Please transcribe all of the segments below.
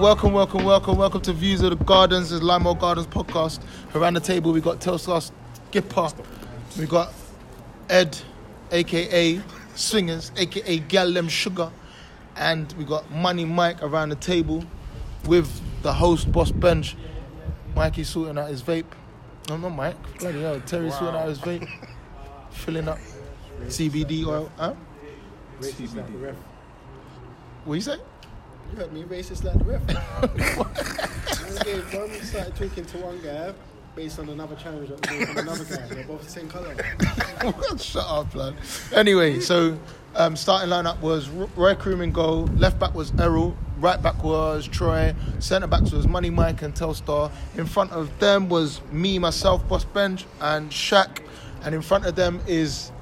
Welcome, welcome, welcome, welcome to Views of the Gardens. This is Limo Gardens podcast. Around the table, we got Telstar Skipper, we got Ed, aka Swingers, aka Gallem Sugar, and we got Money Mike around the table with the host, Boss Bench. Mikey sorting out his vape. No, not Mike. Bloody hell, Terry sorting out his vape, filling up CBD oil. Huh? Like. What you say? You heard me, racist like the ref. one started talking to one guy based on another challenge that was from another guy. They're both the same colour. Shut up, man. Anyway, so um, starting lineup was Roy Kroom in goal. Left back was Errol. Right back was Troy. Centre backs was Money Mike and Telstar. In front of them was me, myself, Boss Bench, and Shaq. And in front of them is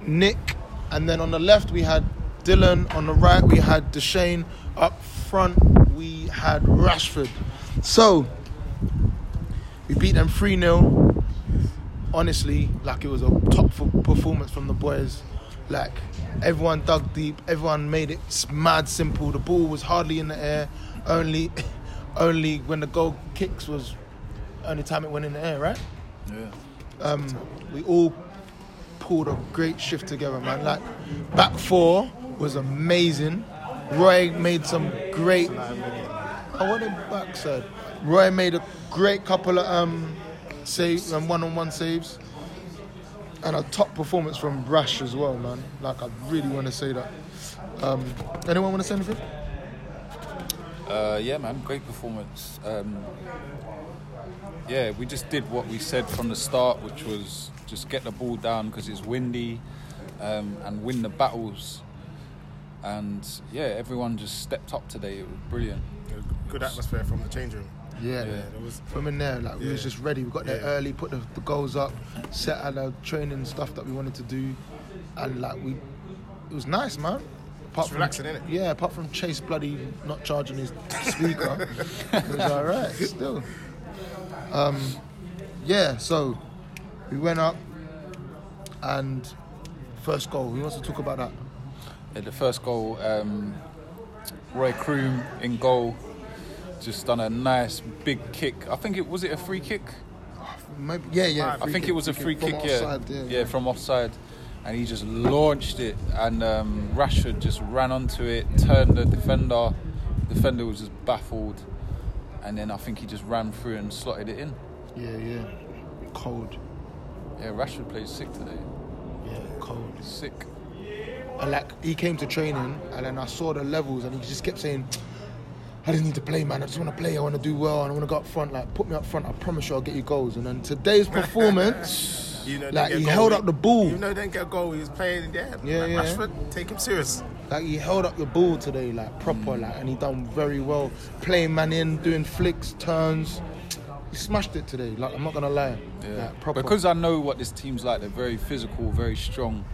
Nick. And then on the left we had Dylan. On the right we had Deshane. Up front we had Rashford. So we beat them 3 0 honestly, like it was a top performance from the boys. Like everyone dug deep, everyone made it mad simple. The ball was hardly in the air. Only, only when the goal kicks was only time it went in the air, right? Yeah. Um, we all pulled a great shift together, man. Like back four was amazing. Roy made some great. I want him backside. Roy made a great couple of um, saves and one-on-one saves, and a top performance from Rash as well, man. Like I really want to say that. Um, anyone want to say anything? Uh, yeah, man, great performance. Um, yeah, we just did what we said from the start, which was just get the ball down because it's windy um, and win the battles. And yeah, everyone just stepped up today. It was brilliant. Good atmosphere from the change room. Yeah, Yeah. There was from in there, like we was just ready. We got there Yeah. early, put the, the goals up, set out the training stuff that we wanted to do, and like we, it was nice, man. Apart It's relaxing, innit? Yeah, apart from Chase bloody not charging his speaker, it was alright still. Um, yeah, so we went up, and first goal. Who wants to talk about that? Yeah, the first goal, um, Roy Kroom in goal, just done a nice big kick. I think it was it a free kick. Maybe, yeah, yeah. I think kick, it was a free from kick, yeah. offside, yeah, from offside, and he just launched it, and um, Rashford just ran onto it, turned the defender. The defender was just baffled, and then I think he just ran through and slotted it in. yeah, yeah. Cold. Yeah, Rashford played sick today. Yeah, cold. Sick. And like he came to training, and then I saw the levels, and he just kept saying, "I just need to play, man. I just want to play. I want to do well, and I want to go up front. Like put me up front. I promise you, I'll get you goals." And then today's performance, you know, like he held up the ball. You know, didn't get a goal. He was playing. Yeah, Yeah, like yeah. Rashford, take him serious. like he held up the ball today, like proper, mm. like, and he done very well, playing man in, doing flicks, turns. He smashed it today. Like I'm not gonna lie, Yeah. like, proper. Because I know what this team's like. They're very physical, very strong.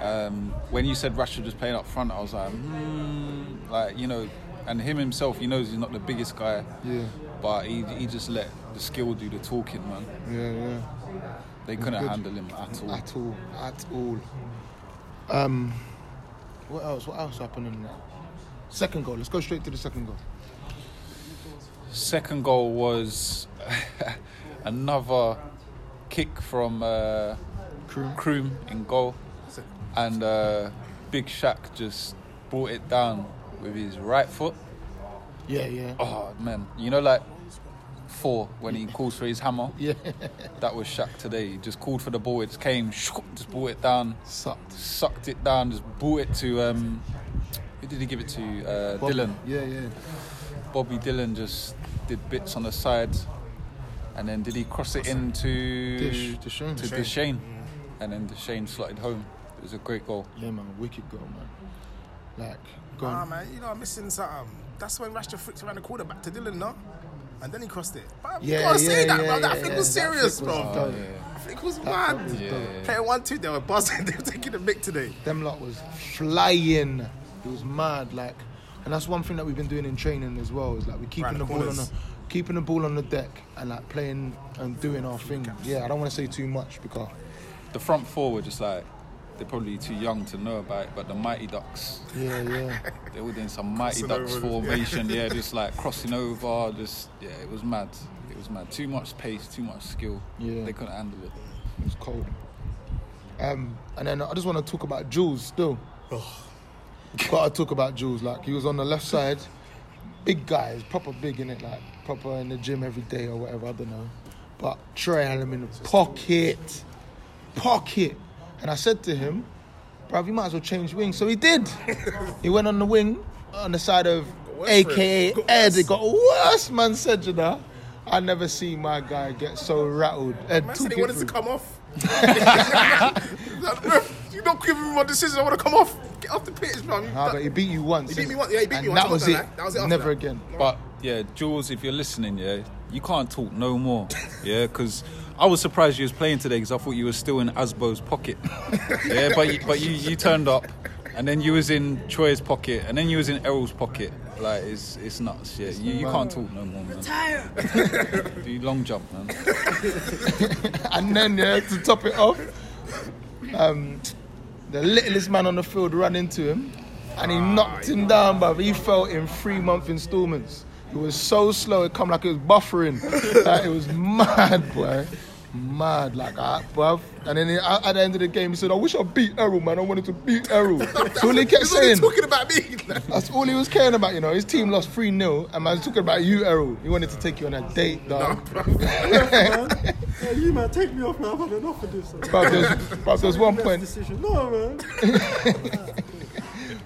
Um, when you said Rashford was playing up front, I was like, hmm, like you know, and him himself, he knows he's not the biggest guy, yeah, but he he just let the skill do the talking, man. yeah, yeah. They couldn't good. handle him at all. at all, at all. Um, what else? What else happened in there? Second goal. Let's go straight to the second goal. Second goal was another kick from uh, Kroom. Kroom in goal, and uh, Big Shaq just brought it down with his right foot. Yeah, yeah, Oh man, you know like four when he calls for his hammer. yeah. That was Shaq today. He just called for the ball. It just came, just brought it down, Sucked. sucked it down, just brought it to um, who did he give it to? Uh, Bob- Dylan. Yeah, yeah. Bobby Dylan just did bits on the side, and then did he cross it into Dish, Deshane. to Deshane, and then Deshane slotted home. It was a great goal. Yeah, man. Wicked goal, man. Like, go Ah on. man, you know I'm missing something. That's when Rashford flicked around the corner back to Dylan, no? And then he crossed it. But you Yeah, gotta say yeah, that, yeah, bro. That yeah, flick yeah. was That serious, flick was bro. dope. That flick was That mad. was Yeah, Playing one two, they were buzzing. they were taking the mic today. Them lot was flying. It was mad. Like, and that's one thing that we've been doing in training as well. Is like we're keeping Around the the ball on the, keeping the ball on the deck and like playing and doing our thing. Yeah, I don't want to say too much because The front four were just like they're probably too young to know about it, but the Mighty Ducks, Yeah, yeah. they were doing some Mighty Crossing Ducks over, yeah. formation. Yeah, just like crossing over. Just yeah, it was mad. It was mad. Too much pace, too much skill. Yeah. They couldn't handle it. It was cold. Um, and then I just want to talk about Jules still. Gotta talk about Jules. Like he was on the left side, big guy, he's proper big in it, like proper in the gym every day or whatever. I don't know. But Trey had him in the pocket, pocket. And I said to him, "Bruv, you might as well change wings." So he did. he went on the wing on the side of worse for him. AKA Got Ed. It got worse, man. Said you know. I never seen my guy get so rattled. Ed Man said it he wanted to come off. You're not giving me my decision. I want to come off. Get off the pitch, man. Nah, but he beat you once. He beat me once. Yeah, he beat and me once. That was not it. That was it after Never that. again. But yeah, Jules, if you're listening, yeah, you can't talk no more. Yeah, because I was surprised you was playing today because I thought you were still in Asbo's pocket. yeah, but you, but you, you turned up, and then you was in Troy's pocket, and then you was in Errol's pocket. Like it's it's nuts. Yeah, you, you can't talk no more, man. Do you long jump, man? And then yeah, to top it off, um, the littlest man on the field ran into him, and he knocked him down, but he fell in three month installments. It was so slow, it come like it was buffering. like, it was mad, boy. Mad, like that, bruv. And then he, at at the end of the game, he said, I wish I beat Errol, man. I wanted to beat Errol. That's all he kept He's only saying. talking about me. That's all he was caring about, you know. His team lost 3 0, and man was talking about you, Errol. He wanted to take you on a date, dog. man. Yeah, you man, take me off, man. I've had enough of this. Bruv, there's, bruv, there's one point. Decision. No, man.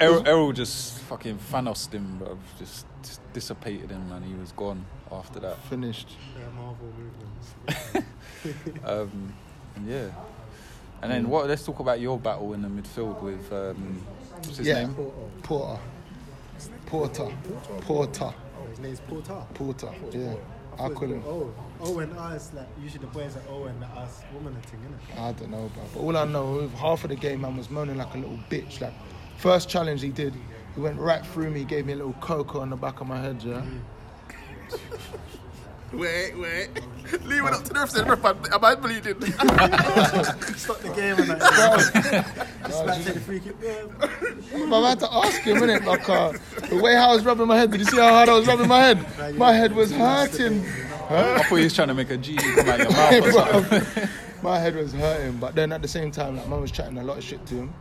Errol, Errol just fucking Thanos him, bro. Just, just dissipated him, and he was gone after that. Finished. Yeah, Marvel movements. Um, yeah. And then what? Let's talk about your battle in the midfield with um, what's his Yeah. name? Porter. Porter. Porter. Oh, his name's Porter. Porter. Yeah. I I thought call him. was Oh, oh, and us, like, usually the boys are oh, and us woman and thing, innit? I don't know, bro. But all I know, half of the game, man was moaning like a little bitch. Like, first challenge he did, he went right through me, gave me a little cocoa on the back of my head, yeah. Wait, wait. Leave it up to the ref. Said, ref, am am I bleeding? Stop the game and that. Just back to the free kick. Yeah. But I to ask him, innit? Like, uh, the way how I was rubbing my head, did you see how hard I was rubbing my head? My head was hurting. I thought he was trying to make a G come out your mouth. or. Bro, my head was hurting, but then at the same time, like, man was chatting a lot of shit to him.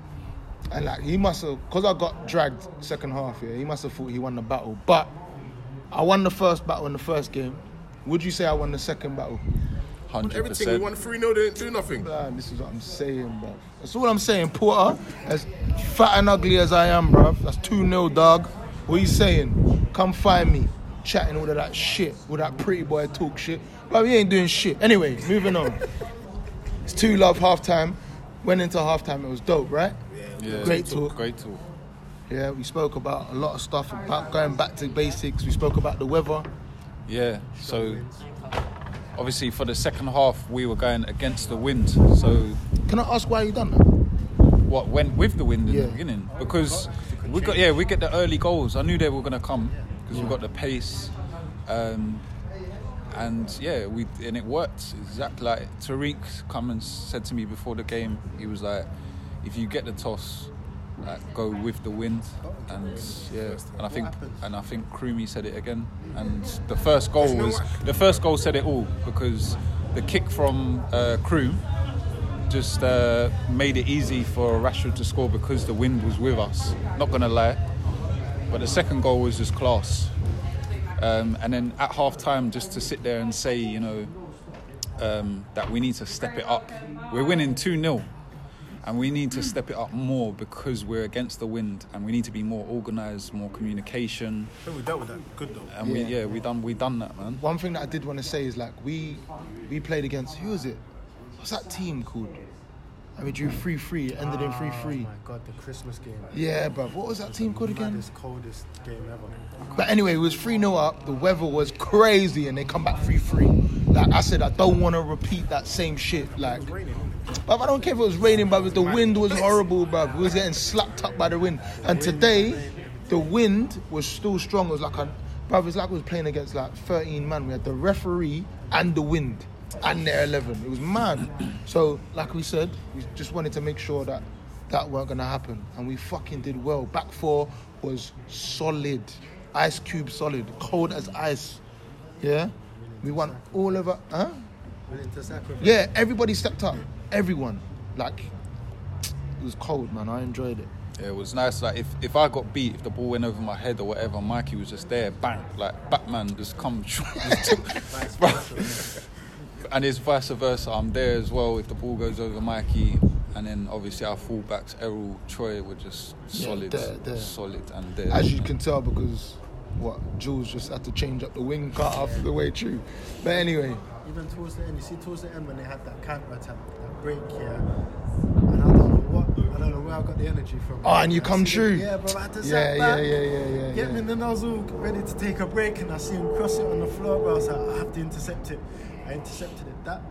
And like he must have, cause I got dragged second half. Yeah, he must have thought he won the battle. But I won the first battle in the first game. Would you say I won the second battle? Hundred Everything we won 3 0 didn't do nothing. Nah, this is what I'm saying, bro. That's all I'm saying, Porter. As fat and ugly as I am, bro. That's 2 0, dog. What are you saying? Come find me. Chatting all of that shit. All that pretty boy talk shit. But we ain't doing shit. Anyway, moving on. It's 2 love half time. Went into half time. It was dope, right? Yeah, Great talk. Great talk. Yeah, we spoke about a lot of stuff about going back to basics. We spoke about the weather. Yeah. So obviously for the second half we were going against the wind. So Can I ask why you done that? what went with the wind in Yeah. the beginning because we got yeah we get the early goals. I knew they were gonna come because we got the pace, um, and yeah we and it worked exactly like Tariq come and said to me before the game. He was like, if you get the toss. Like, go with the wind, and yeah, and I think, and I think Krumi said it again. And the first goal was the first goal said it all because the kick from uh, Crew just uh, made it easy for Rashford to score because the wind was with us. Not gonna lie, but the second goal was just class. Um, and then at half time, just to sit there and say, you know, um, that we need to step it up. We're winning 2 0, and we need to step it up more because we're against the wind, and we need to be more organised, more communication. I think we dealt with that good though. And we, Yeah. yeah, we done we done that, man. One thing that I did want to say is like we we played against who was it? What's that team called? And we drew three three. It ended in three three Oh three. my god, the Christmas game. Yeah, bruv. What was that team called again? Maddest, coldest game ever. But anyway, it was 3 0 up. The weather was crazy and they come back 3 3. Like I said, I don't want to repeat that same shit. Like, It was raining. But I don't care if it was raining, but the wind was horrible, bruv. We was getting slapped up by the wind. And today, the wind was still strong. It was like a, bruv, it's like we was playing against like 13 man. We had the referee and the wind and their 11. It was mad. So, like we said, we just wanted to make sure that that weren't gonna happen, and we fucking did well. Back four was solid, ice cube solid, cold as ice. Yeah, we won all over. Huh? To. Yeah, everybody stepped up. Everyone, like, it was cold, man. I enjoyed it. Yeah, it was nice. Like if, if I got beat, if the ball went over my head or whatever, Mikey was just there, bang, like Batman just come, just took, versa. and it's vice versa. I'm there as well if the ball goes over Mikey, and then obviously our fullbacks, Errol, Troy, were just Yeah, solid, there, there. solid, and there. As you can tell, because what Jules just had to change up the wing cut half the way through. But anyway, Even towards the end, you see towards the end when they had that counter attack, that break, yeah. And I don't know what, I don't know where I got the energy from. Oh, and you I come true. Yeah, bro, I had to Yeah, yeah, back, yeah, yeah, yeah, Get yeah. me in the nozzle, ready to take a break, and I see him cross it on the floor, bro. I was like, I have to intercept it. I intercepted it. That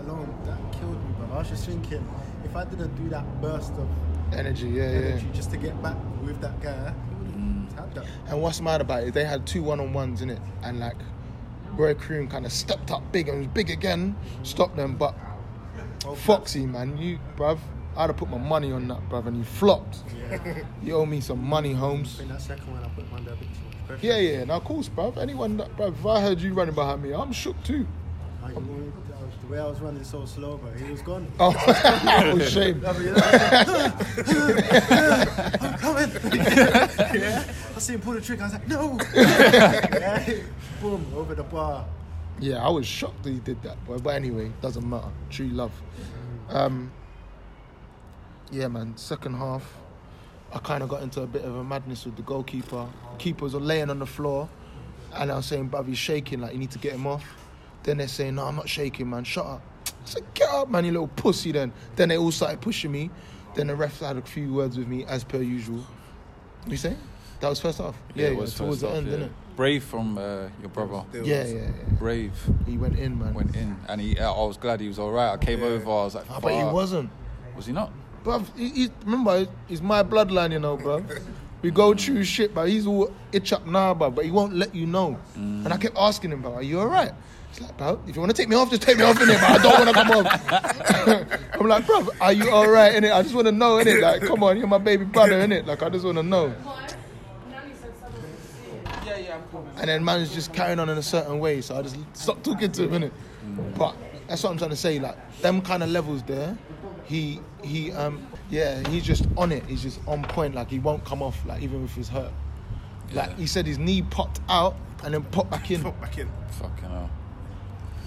alone, that killed me, bro. I was just thinking, if I didn't do that burst of energy, yeah, energy yeah. just to get back with that guy, he would have had that. And what's mad about it? They had two one on ones in it, and like Roy Kroon kind of stepped up big and was big again, stopped them. But Foxy, man, you, bruv, I'd have put my money on that, bruv, and you flopped. You owe me some money, Holmes. think that second one I put him under a bit too much pressure. Yeah, yeah. Now, of course, bruv. Anyone that, bruv, if I heard you running behind me, I'm shook too. I, the way I was running so slow, bro, he was gone. Oh, oh shame. I'm coming. yeah. I see him pull the trick. I was like, no. yeah. Boom, over the bar. Yeah, I was shocked that he did that, boy. But anyway, doesn't matter. True love. Um, yeah, man. Second half, I kind of got into a bit of a madness with the goalkeeper. Keepers are laying on the floor, and I was saying, "Bruv, he's shaking. Like you need to get him off." Then they're saying, "No, I'm not shaking, man. Shut up." I said, "Get up, man, you little pussy." Then, then they all started pushing me. Then the ref had a few words with me, as per usual. What you say? That was first half. yeah, it was towards first the half, end, yeah. didn't it? Brave from uh, your brother. Still Yeah, yeah, yeah. Brave He went in, man. went in, and he. I was glad he was all right. I came Yeah. over. I was like, Ah, but he wasn't. Was he not? But he, he, remember, he's my bloodline, you know, bro. We go through shit, but he's all itch up now, bro, but he won't let you know. And I kept asking him, bro, are you alright? He's like, bro, if you want to take me off, just take me off, innit? But I don't want to come off. I'm like, bro, are you alright, innit? I just want to know, innit? Like, come on, you're my baby brother, innit? Like, I just want to know. And then man's just carrying on in a certain way, so I just stopped talking to him, innit? But that's what I'm trying to say, like, them kind of levels there, he, he, um, yeah, he's just on it. He's just on point, like, he won't come off, like, even if he's hurt. Like, he said his knee popped out and then popped back in. Put back in. Fucking hell.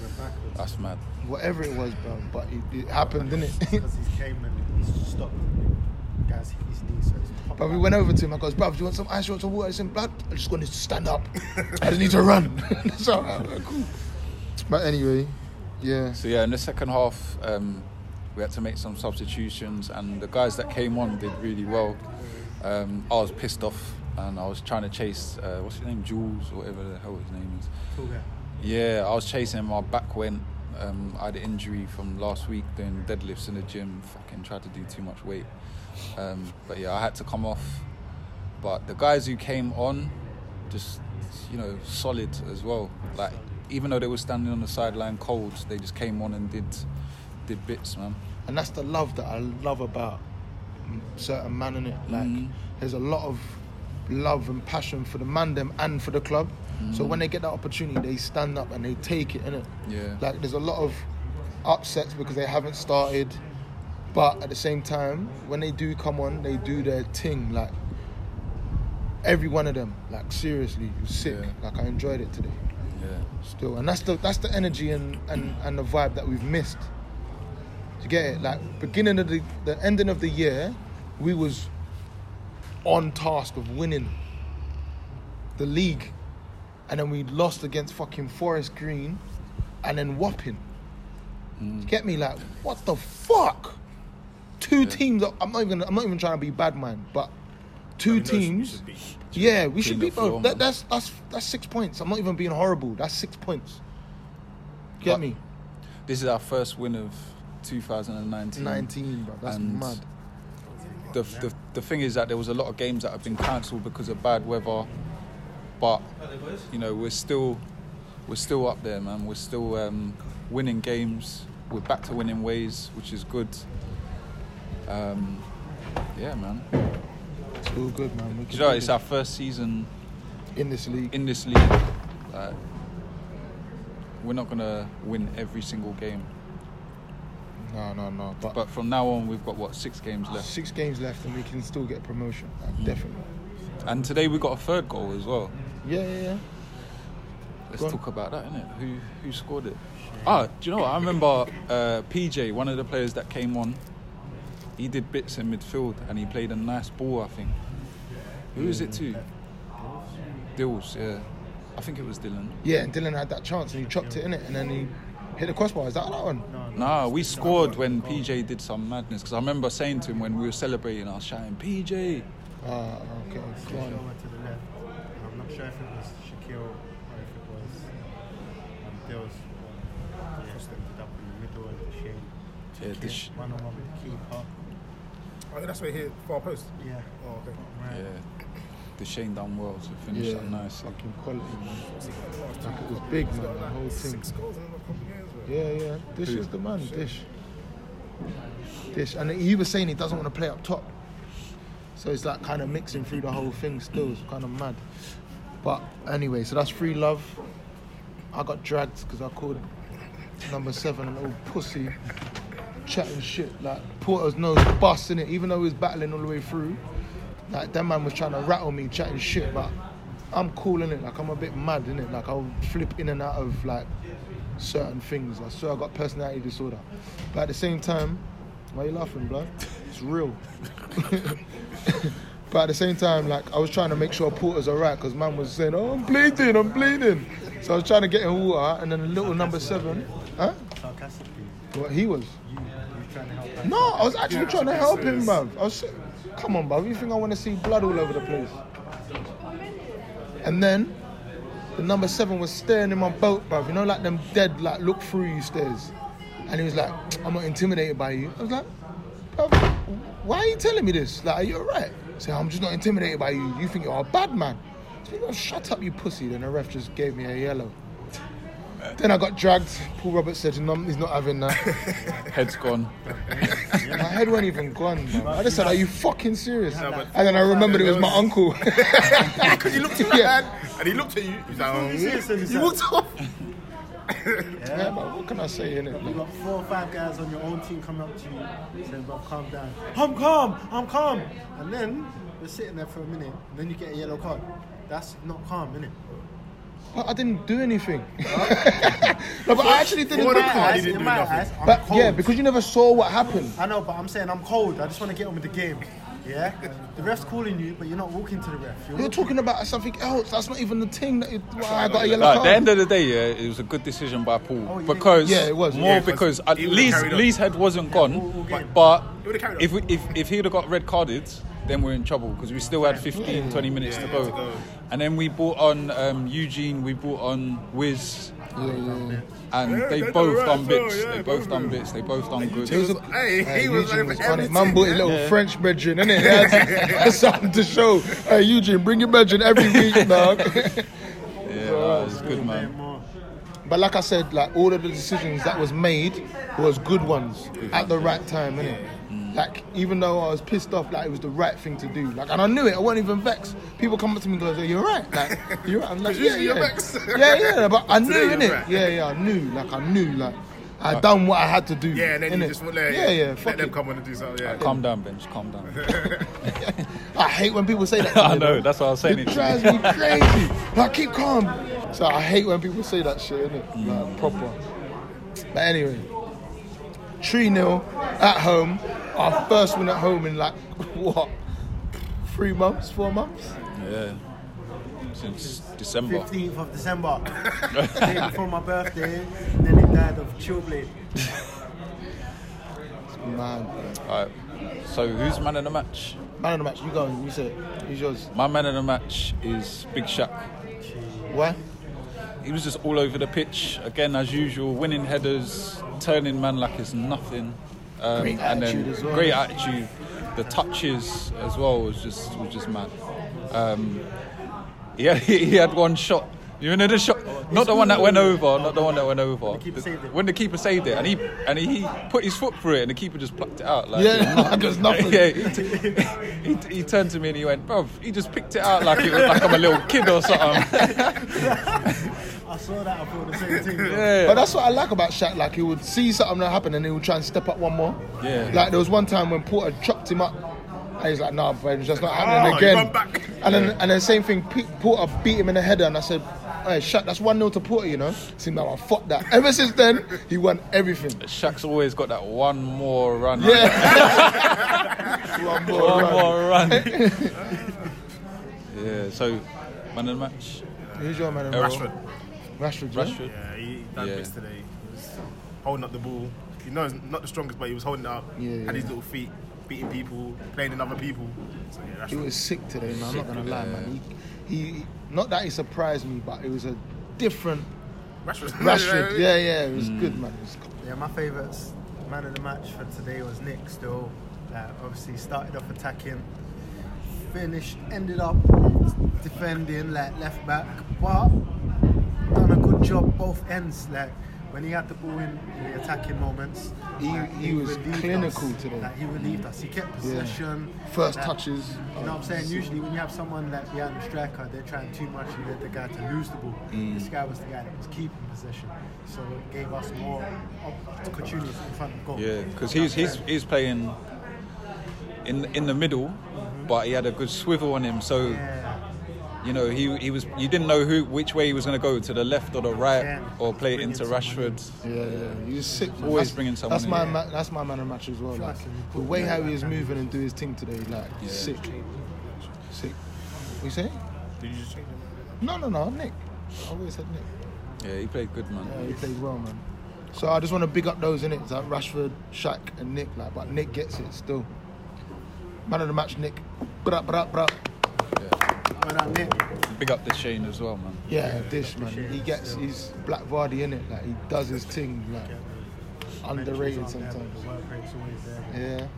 Went backwards. That's mad. Whatever it was, bro, but it, it happened, didn't it? Because he came and he stopped. Guys hit his knee, so he's popped But we went over to him. I goes, bruv, do you want some ice? You want some water? I said, blood. I just wanted to stand up. I just need to run. so, uh, cool. But anyway, yeah. So yeah, in the second half, um, we had to make some substitutions, and the guys that came on did really well. Um, I was pissed off, and I was trying to chase uh, what's his name, Jules, or whatever the hell his name is. Cool guy. Yeah, I was chasing him. My back went. Um, I had an injury from last week doing deadlifts in the gym. Fucking tried to do too much weight. Um, but yeah, I had to come off. But the guys who came on, just you know, solid as well. Like even though they were standing on the sideline cold, they just came on and did did bits, man. And that's the love that I love about mm, certain man in it. Like, Mhm. there's a lot of love and passion for the man them and for the club. So when they get that opportunity, they stand up and they take it, innit? Yeah. Like, there's a lot of upsets because they haven't started. But at the same time, when they do come on, they do their thing. Like, every one of them, like, seriously, was sick. Yeah. Like, I enjoyed it today Yeah. still, and that's the that's the energy and, and, and the vibe that we've missed. Do you get it? Like beginning of the the ending of the year, we was on task of winning the league, and then we lost against fucking Forest Green, and then Wapping. Do mm. you get me? Like what the fuck? Two teams. I'm not even. I'm not even trying to be bad man, but two know we teams. beat. Yeah, we should be. Bro, floor, that, that's that's that's six points. I'm not even being horrible. That's six points. Get But- me? This is our first win of 2019. 19, bro. That's And mad. the, the the thing is that there was a lot of games that have been cancelled because of bad weather, but you know we're still we're still up there, man. We're still um, winning games. We're back to winning ways, which is good. Um, Yeah, man. It's all good, man. We you know, it's our first season in this league. in this league. Like, we're not gonna win every single game, no, no, no. But, but from now on, we've got what six games left. six games left, and we can still get promotion. Like, Mm. Definitely. And today we got a third goal as well. Yeah, yeah, yeah. Let's Go on. talk about that, innit? Who who scored it? Ah, do you know what? I remember uh, PJ, one of the players that came on. He did bits in midfield and he played a nice ball. I think. Who is it to? Dills, yeah. I think it was Dylan. Yeah, and Dylan had that chance, and he chopped it in it, and then he hit the crossbar. Is that that one? Nah, we scored when PJ did some madness. Because I remember saying to him when we were celebrating, I was shouting, PJ. Ah, okay. Switched Go on. over to the left. And I'm not sure if it was Shaquille or if it was um, Dills. Yeah, just ended up in the middle and Shane. Yeah, this- it one on one with the keeper. Oh, that's where he hit far post. Yeah. Oh, okay. Right. Yeah. The Shane done well to finish Yeah, that nice. fucking quality, man. What's he got in the last Like, it was big, man, got the whole thing. Six goals in a couple games, bro. Yeah, yeah. Dish Who? is the man. Dish. Dish, and he was saying he doesn't want to play up top, so it's like kind of mixing through the whole thing. Still, it's kind of mad. But anyway, so that's free love. I got dragged because I called it number seven an old pussy, chatting shit. Like Porter's nose busting it, even though he was battling all the way through. Like that man was trying to rattle me, chatting shit, but I'm cool in it. Like I'm a bit mad in it. Like I'll flip in and out of like certain things. I swear I got personality disorder. But at the same time, why you laughing, bro? It's real. but at the same time, like I was trying to make sure Porter's alright because man was saying, "Oh, I'm bleeding, I'm bleeding." So I was trying to get him water, and then a little number seven, huh? What he was? Trying to help. No, I was actually trying to help him, man. I was, come on, bruv. You think I want to see blood all over the place? And then the number seven was staring in my boat, bruv. You know, like them dead, like look through you stares. And he was like, "I'm not intimidated by you." I was like, "Why are you telling me this? Like, are you alright?" Say, "I'm just not intimidated by you. You think you're a bad man." So, Shut up, you pussy. Then the ref just gave me a yellow. Then I got dragged. Paul Roberts said, "No, he's not having that." Head's gone. My head wasn't even gone. Man. I just said, "Are you fucking serious?" No, but- and then I remembered it was my uncle. Because you looked at my Yeah. hand and he looked at you. He's like, oh, serious in this you walked off. yeah, but what can I say in it? You've got four or five guys on your own team coming up to you saying, bro, calm down. I'm calm, I'm calm. And then you're sitting there for a minute, and then you get a yellow card. That's not calm, innit? But I didn't do anything. no, but I actually didn't. For do the it. eyes, didn't in do my nothing. eyes, I'm But cold. yeah, because you never saw what happened. I know, but I'm saying I'm cold. I just want to get on with the game. Yeah? The ref's calling you, but you're not walking to the ref. You're You're walking- talking about something else. That's not even the thing that it, why I got a yellow Like, at card. the end of the day, yeah, it was a good decision by Paul Oh, yeah. because Yeah, it was. more Yeah, because because at he would've Lee's, carried on. Lee's head wasn't gone, all- all game. but He would've carried on. if, we, if if he'd have got red carded, then we're in trouble because we still had 15, 20 minutes Yeah, to, yeah, go. to go. And then we brought on um, Eugene, we brought on Wiz, Yeah, yeah. and Yeah, they they both done right done well, bits. yeah, they both both done bits. They both done good. It was a, Hey, he uh, was Eugene like was for funny. everything, Man brought yeah. little French bedroom, innit? He had, had something to show. Hey, Eugene, bring your bedroom every week, dog. Yeah, that was good, man. But like I said, like all of the decisions that was made was good ones at the right time, innit? Like even though I was pissed off, like it was the right thing to do. Like and I knew it. I wasn't even vexed. People come up to me and go, "You're right." Like you're right. I'm like, 'Cause yeah, usually you're yeah. vexed. yeah, yeah. But I knew Today you're innit? right. Yeah, yeah. I knew. Like I knew. Like I done what I had to do. Yeah, and then innit? you just let, yeah, yeah, yeah. let them it. come on and do something. Yeah. Calm down, bench. Calm down. I hate when people say that. To I know. bro. That's what I was saying It it. drives me crazy. Like, keep calm. So I hate when people say that shit, innit? Mm. Like, proper. But anyway, 3 0 at home. Our first win at home in like, what? Three months, four months? Yeah. Since December. 15th of December. day before my birthday, then it died of chill. Man. Alright. So who's man of the match? Man of the match, you go, you say it. Who's yours? My man of the match is Big Shaq. Why? He was just all over the pitch again as usual, winning headers, turning man like it's nothing. Um, Great and then as well. great attitude. The touches as well was just was just mad. Um, he had, he had one shot. You know the shot, Not the one that went over, not the one that went over. the keeper. When the keeper saved it, and he and he put his foot through it, and the keeper just plucked it out. Like, Yeah, like there's nothing. yeah, he, t- he, he turned to me and he went, "Bro, he just picked it out like it was like I'm a little kid or something." I saw that. I thought the same thing. yeah, But that's what I like about Shaq. Like he would see something that happen and he would try and step up one more. Yeah. Like there was one time when Porter chopped him up, and he's like, "Nah, bro, it's just not Oh, happening he again." back. And then and then same thing. P- Porter beat him in the header, and I said, "Hey, Shaq, that's one 0 to Porter, you know." Seemed like I fuck that. Ever since then, he won everything. Shaq's always got that one more run. Yeah. one more one run. more run. yeah. So, man of the match, Who's your man? Errol. Rashford. Rashford. yeah? Rashford. Yeah, he done Yeah. bits today. He was holding up the ball. You know, he's not the strongest, but he was holding it up. Yeah, yeah. Had his little feet, beating people, playing in other people. So yeah, He was sick today, man. I'm not gonna lie, yeah. man. He, he, not that he surprised me, but it was a different Rashford. Rashford. Yeah, yeah, it was good, man. It was Yeah, my favourites man of the match for today was Nick. Still, uh, obviously started off attacking, finished, ended up defending like left back, but done a good job both ends. Like when he had the ball in, in the attacking moments, He- like, he was relieved clinical us. today. Like, he relieved us. He kept possession. First like, touches. You know what I'm saying? Usually when you have someone like behind the striker, they're trying too much and get the guy to lose the ball. Mm. This guy was the guy that was keeping possession. So it gave us more opportunities in front of goal. Yeah, because he's he's he's playing in in the middle, but he had a good swivel on him. So Yeah. You know he he was you didn't know who which way he was going to go to the left or the right Yeah. or play it Bring into in Rashford. Yeah, yeah, he was sick. Man. Always that's, bringing someone That's in, my yeah. ma- that's my man of the match as well. Like, the way how he was moving and do his thing today, like sick, sick. What you say? Did you just change it? No, no, no, Nick. I always said Nick. Yeah, he played good, man. Yeah, he played well, man. So I just want to big up those in it, like Rashford, Shaq, and Nick. Like, but Nick gets it still. Man of the match, Nick. Bra, bra, bra. Well done, Nick. Big up the Shane as well, man. Yeah, dish man. He gets his Black Vardy in it. Like he does his thing. Like underrated Mentions on there, sometimes. but The work rate's always there.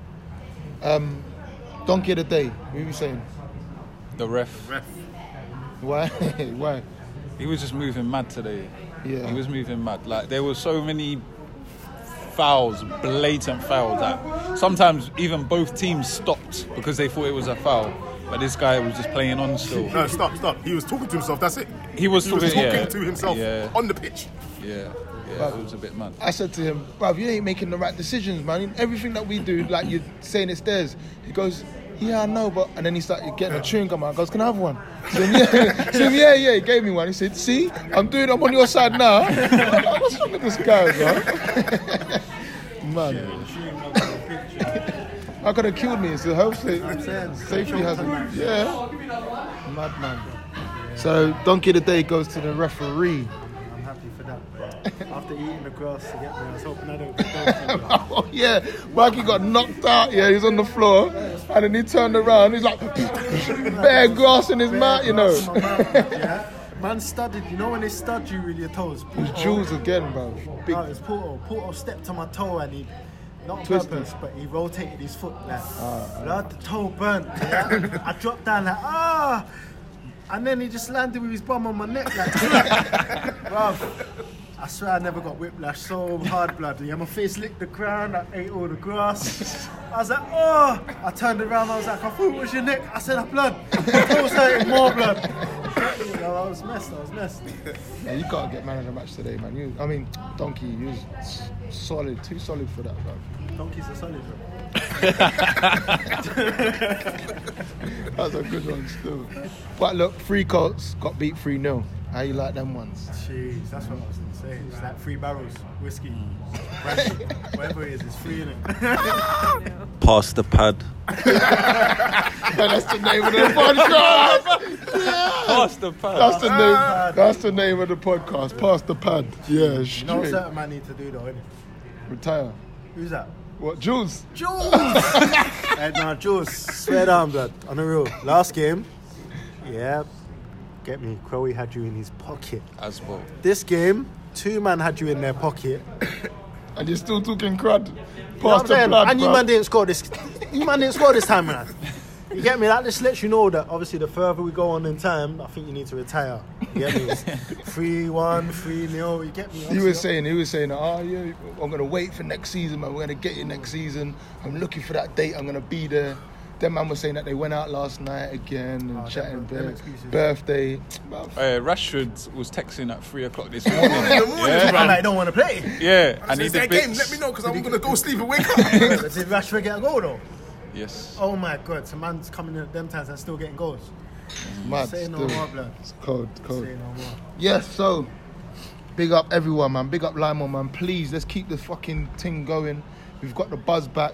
Yeah. Um, donkey of the day. What are you saying? The ref, Ref. Why? Why? he was just moving mad today. Yeah. He was moving mad. Like there were so many fouls, blatant fouls that sometimes even both teams stopped because they thought it was a foul. But this guy was just playing on still. No, stop, stop. He was talking to himself. That's it. He was He was talking- talking yeah. to himself Yeah. on the pitch. Yeah, yeah, it was a bit mad. I said to him, bruv, you ain't making the right decisions, man. Everything that we do, like you're saying it's theirs. He goes, yeah, I know, but and then he started getting a chewing gum out. I goes, can I have one? He said, yeah, he said, yeah, yeah. He gave me one. He said, see, I'm doing, I'm on your side now. Like, What's wrong with this guy, bro? man, I could have killed me. So hopefully, I'm saying, safety hasn't. Yeah, madman. So donkey of the day goes to the referee. I'm happy for that. But after eating the grass to get me, I was hoping I don't get donkey. Oh yeah, Mikey got knocked out. Yeah, he's on the floor, and then he turned around. He's like, bare grass in his mouth, you know. Grass in my mouth, yeah. Man studied, you know when they stud you with your toes? Jules again, bro. Big. No, it's Porter. Porter stepped on my toe and he, not on Twisted. purpose, but he rotated his foot like, blood, the toe burnt. Yeah? I dropped down like, ah! And then he just landed with his bum on my neck like, bruv. I swear I never got whiplash so hard, blood. Yeah, my face licked the ground, I ate all the grass. I was like, oh! I turned around, I was like, I thought it was your neck. I said, I blood. Toe was hurting more blood. You know, I was messed, I was messed. Yeah, you can't get man of the match today, man. You, I mean, Donkey, you was s- solid, too solid for that, bro. Donkeys are solid, bro. That's a good one still. But look, three Colts got beat 3 0. How you like them ones? Jeez, that's what I was gonna say. It's like three barrels, whiskey, whatever it is, it's free in it. Pass the pad. that's the name of the podcast. Pass the pad. That's the name. That's the name of the podcast. Pass the pad. Yeah, You know what straight. certain man need to do though, innit? Retire. Who's that? What, Jules? Jules! hey, nah, Jules, swear down, blood. On the real. Last game, yeah, get me. Crowe had you in his pocket. As well. This game, two man had you in their pocket. And you're still talking crud. You know what Pass I'm the blood, and you man didn't score this. You man didn't score this time, man. You get me? That just lets you know that obviously the further we go on in time, I think you need to retire. You get me? It's three one, three nil. You get me? He was saying, he was saying, oh yeah, I'm gonna wait for next season, man. We're gonna get you next season. I'm looking for that date. I'm gonna be there. Them man was saying that they went out last night again and Oh, chatting them bir- birthday. Uh, Rashford was texting at three o'clock this morning. morning, yeah, Man, I don't want to play. yeah, And and he it's their game. Let me know because I'm gonna go sleep and wake up. Did Rashford get a goal though? Yes. Oh my god, some man's coming in at them times and still getting goals. mad. Say no still. more, blood. It's cold, cold. Say no more. Yes, so big up everyone, man. Big up Limo, man. Please, let's keep this fucking thing going. We've got the buzz back.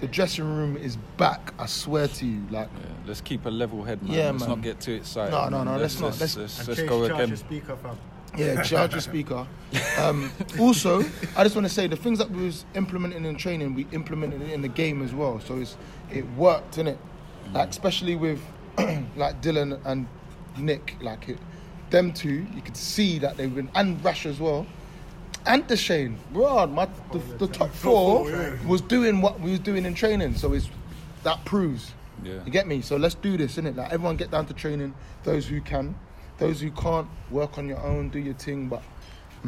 The dressing room is back. I swear to you, like. Yeah, let's keep a level head, man. Yeah, let's man. not get too excited. No, no, no, let's not. Let's, Let's- And let's go charge again. your speaker, fam. Yeah, charge your speaker. Um, also, I just want to say the things that we was implementing in training, we implemented it in the game as well. So it's it worked, innit? Like especially with like Dylan and Nick, like it, them two, you could see that they've been and Rash as well. And Deshane, bro, my the, the top four was doing what we was doing in training, so it's that proves. Yeah. You get me? So let's do this, innit? Like everyone get down to training. Those who can, those who can't, work on your own, do your thing. But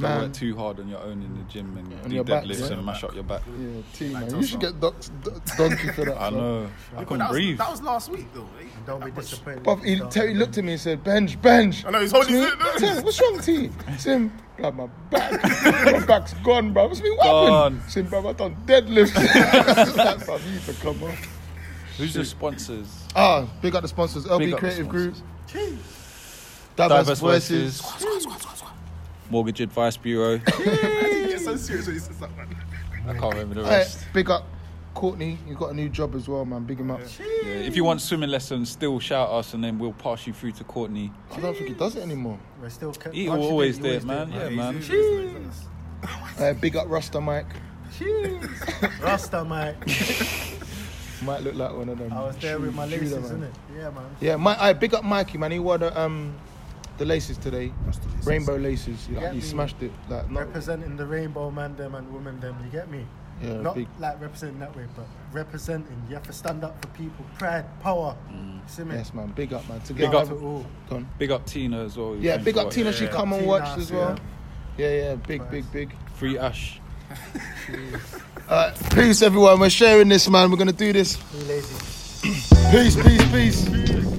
man, work too hard on your own in the gym and On do your back, deadlifts and mash up your back. yeah, team, man. You should get docs, d- donkey for that. I know. I couldn't that was, breathe. that was last week though. eh? Don't be disappointed. But he, you start Terry with looked at me and said, "Bench, bench." I know he's holding Tim, it. Tim, what's wrong, T? Sim, God, my back, my back's gone, bro. What's been what happened? Gone. Sim, bro, I done deadlift. like, you need to come on. Who's the sponsors? Ah, big up the sponsors, LB Big up the Creative Group, sponsors. Diverse, Diverse Voices. Voices. Mortgage Advice Bureau. He so serious when he says that, man. I can't remember the Hey, rest. big up Courtney, You've got a new job as well, man. Big him up. Yeah, if you want swimming lessons, still shout us and then we'll pass you through to Courtney. I don't think he does it anymore. We're still. ca- He once you always do it, did, man. Yeah, man. Uh, big up Rasta Mike. Rasta, mate. Might look like one of them. I was there with my Judah, laces, man. innit? Yeah, man. Yeah, my, I big up Mikey, man. He wore the um the laces today, rainbow laces. Like, get he me? smashed it. Like not Representing the rainbow man, them and woman them. You get me? yeah, Not big. like representing that way, but representing. You have to stand up for people. Pride, power. You see me? Yes, man. Big up, man. To Big get up. every- Ooh. Gone. Big up Tina as well. Yeah, big up watching. Tina. She yeah. come and Tina, watched as well. yeah. Yeah, yeah. Big, big, big. Free Ash. Alright, peace, everyone. We're sharing this, man. We're gonna do this. Be lazy. Peace, peace, peace.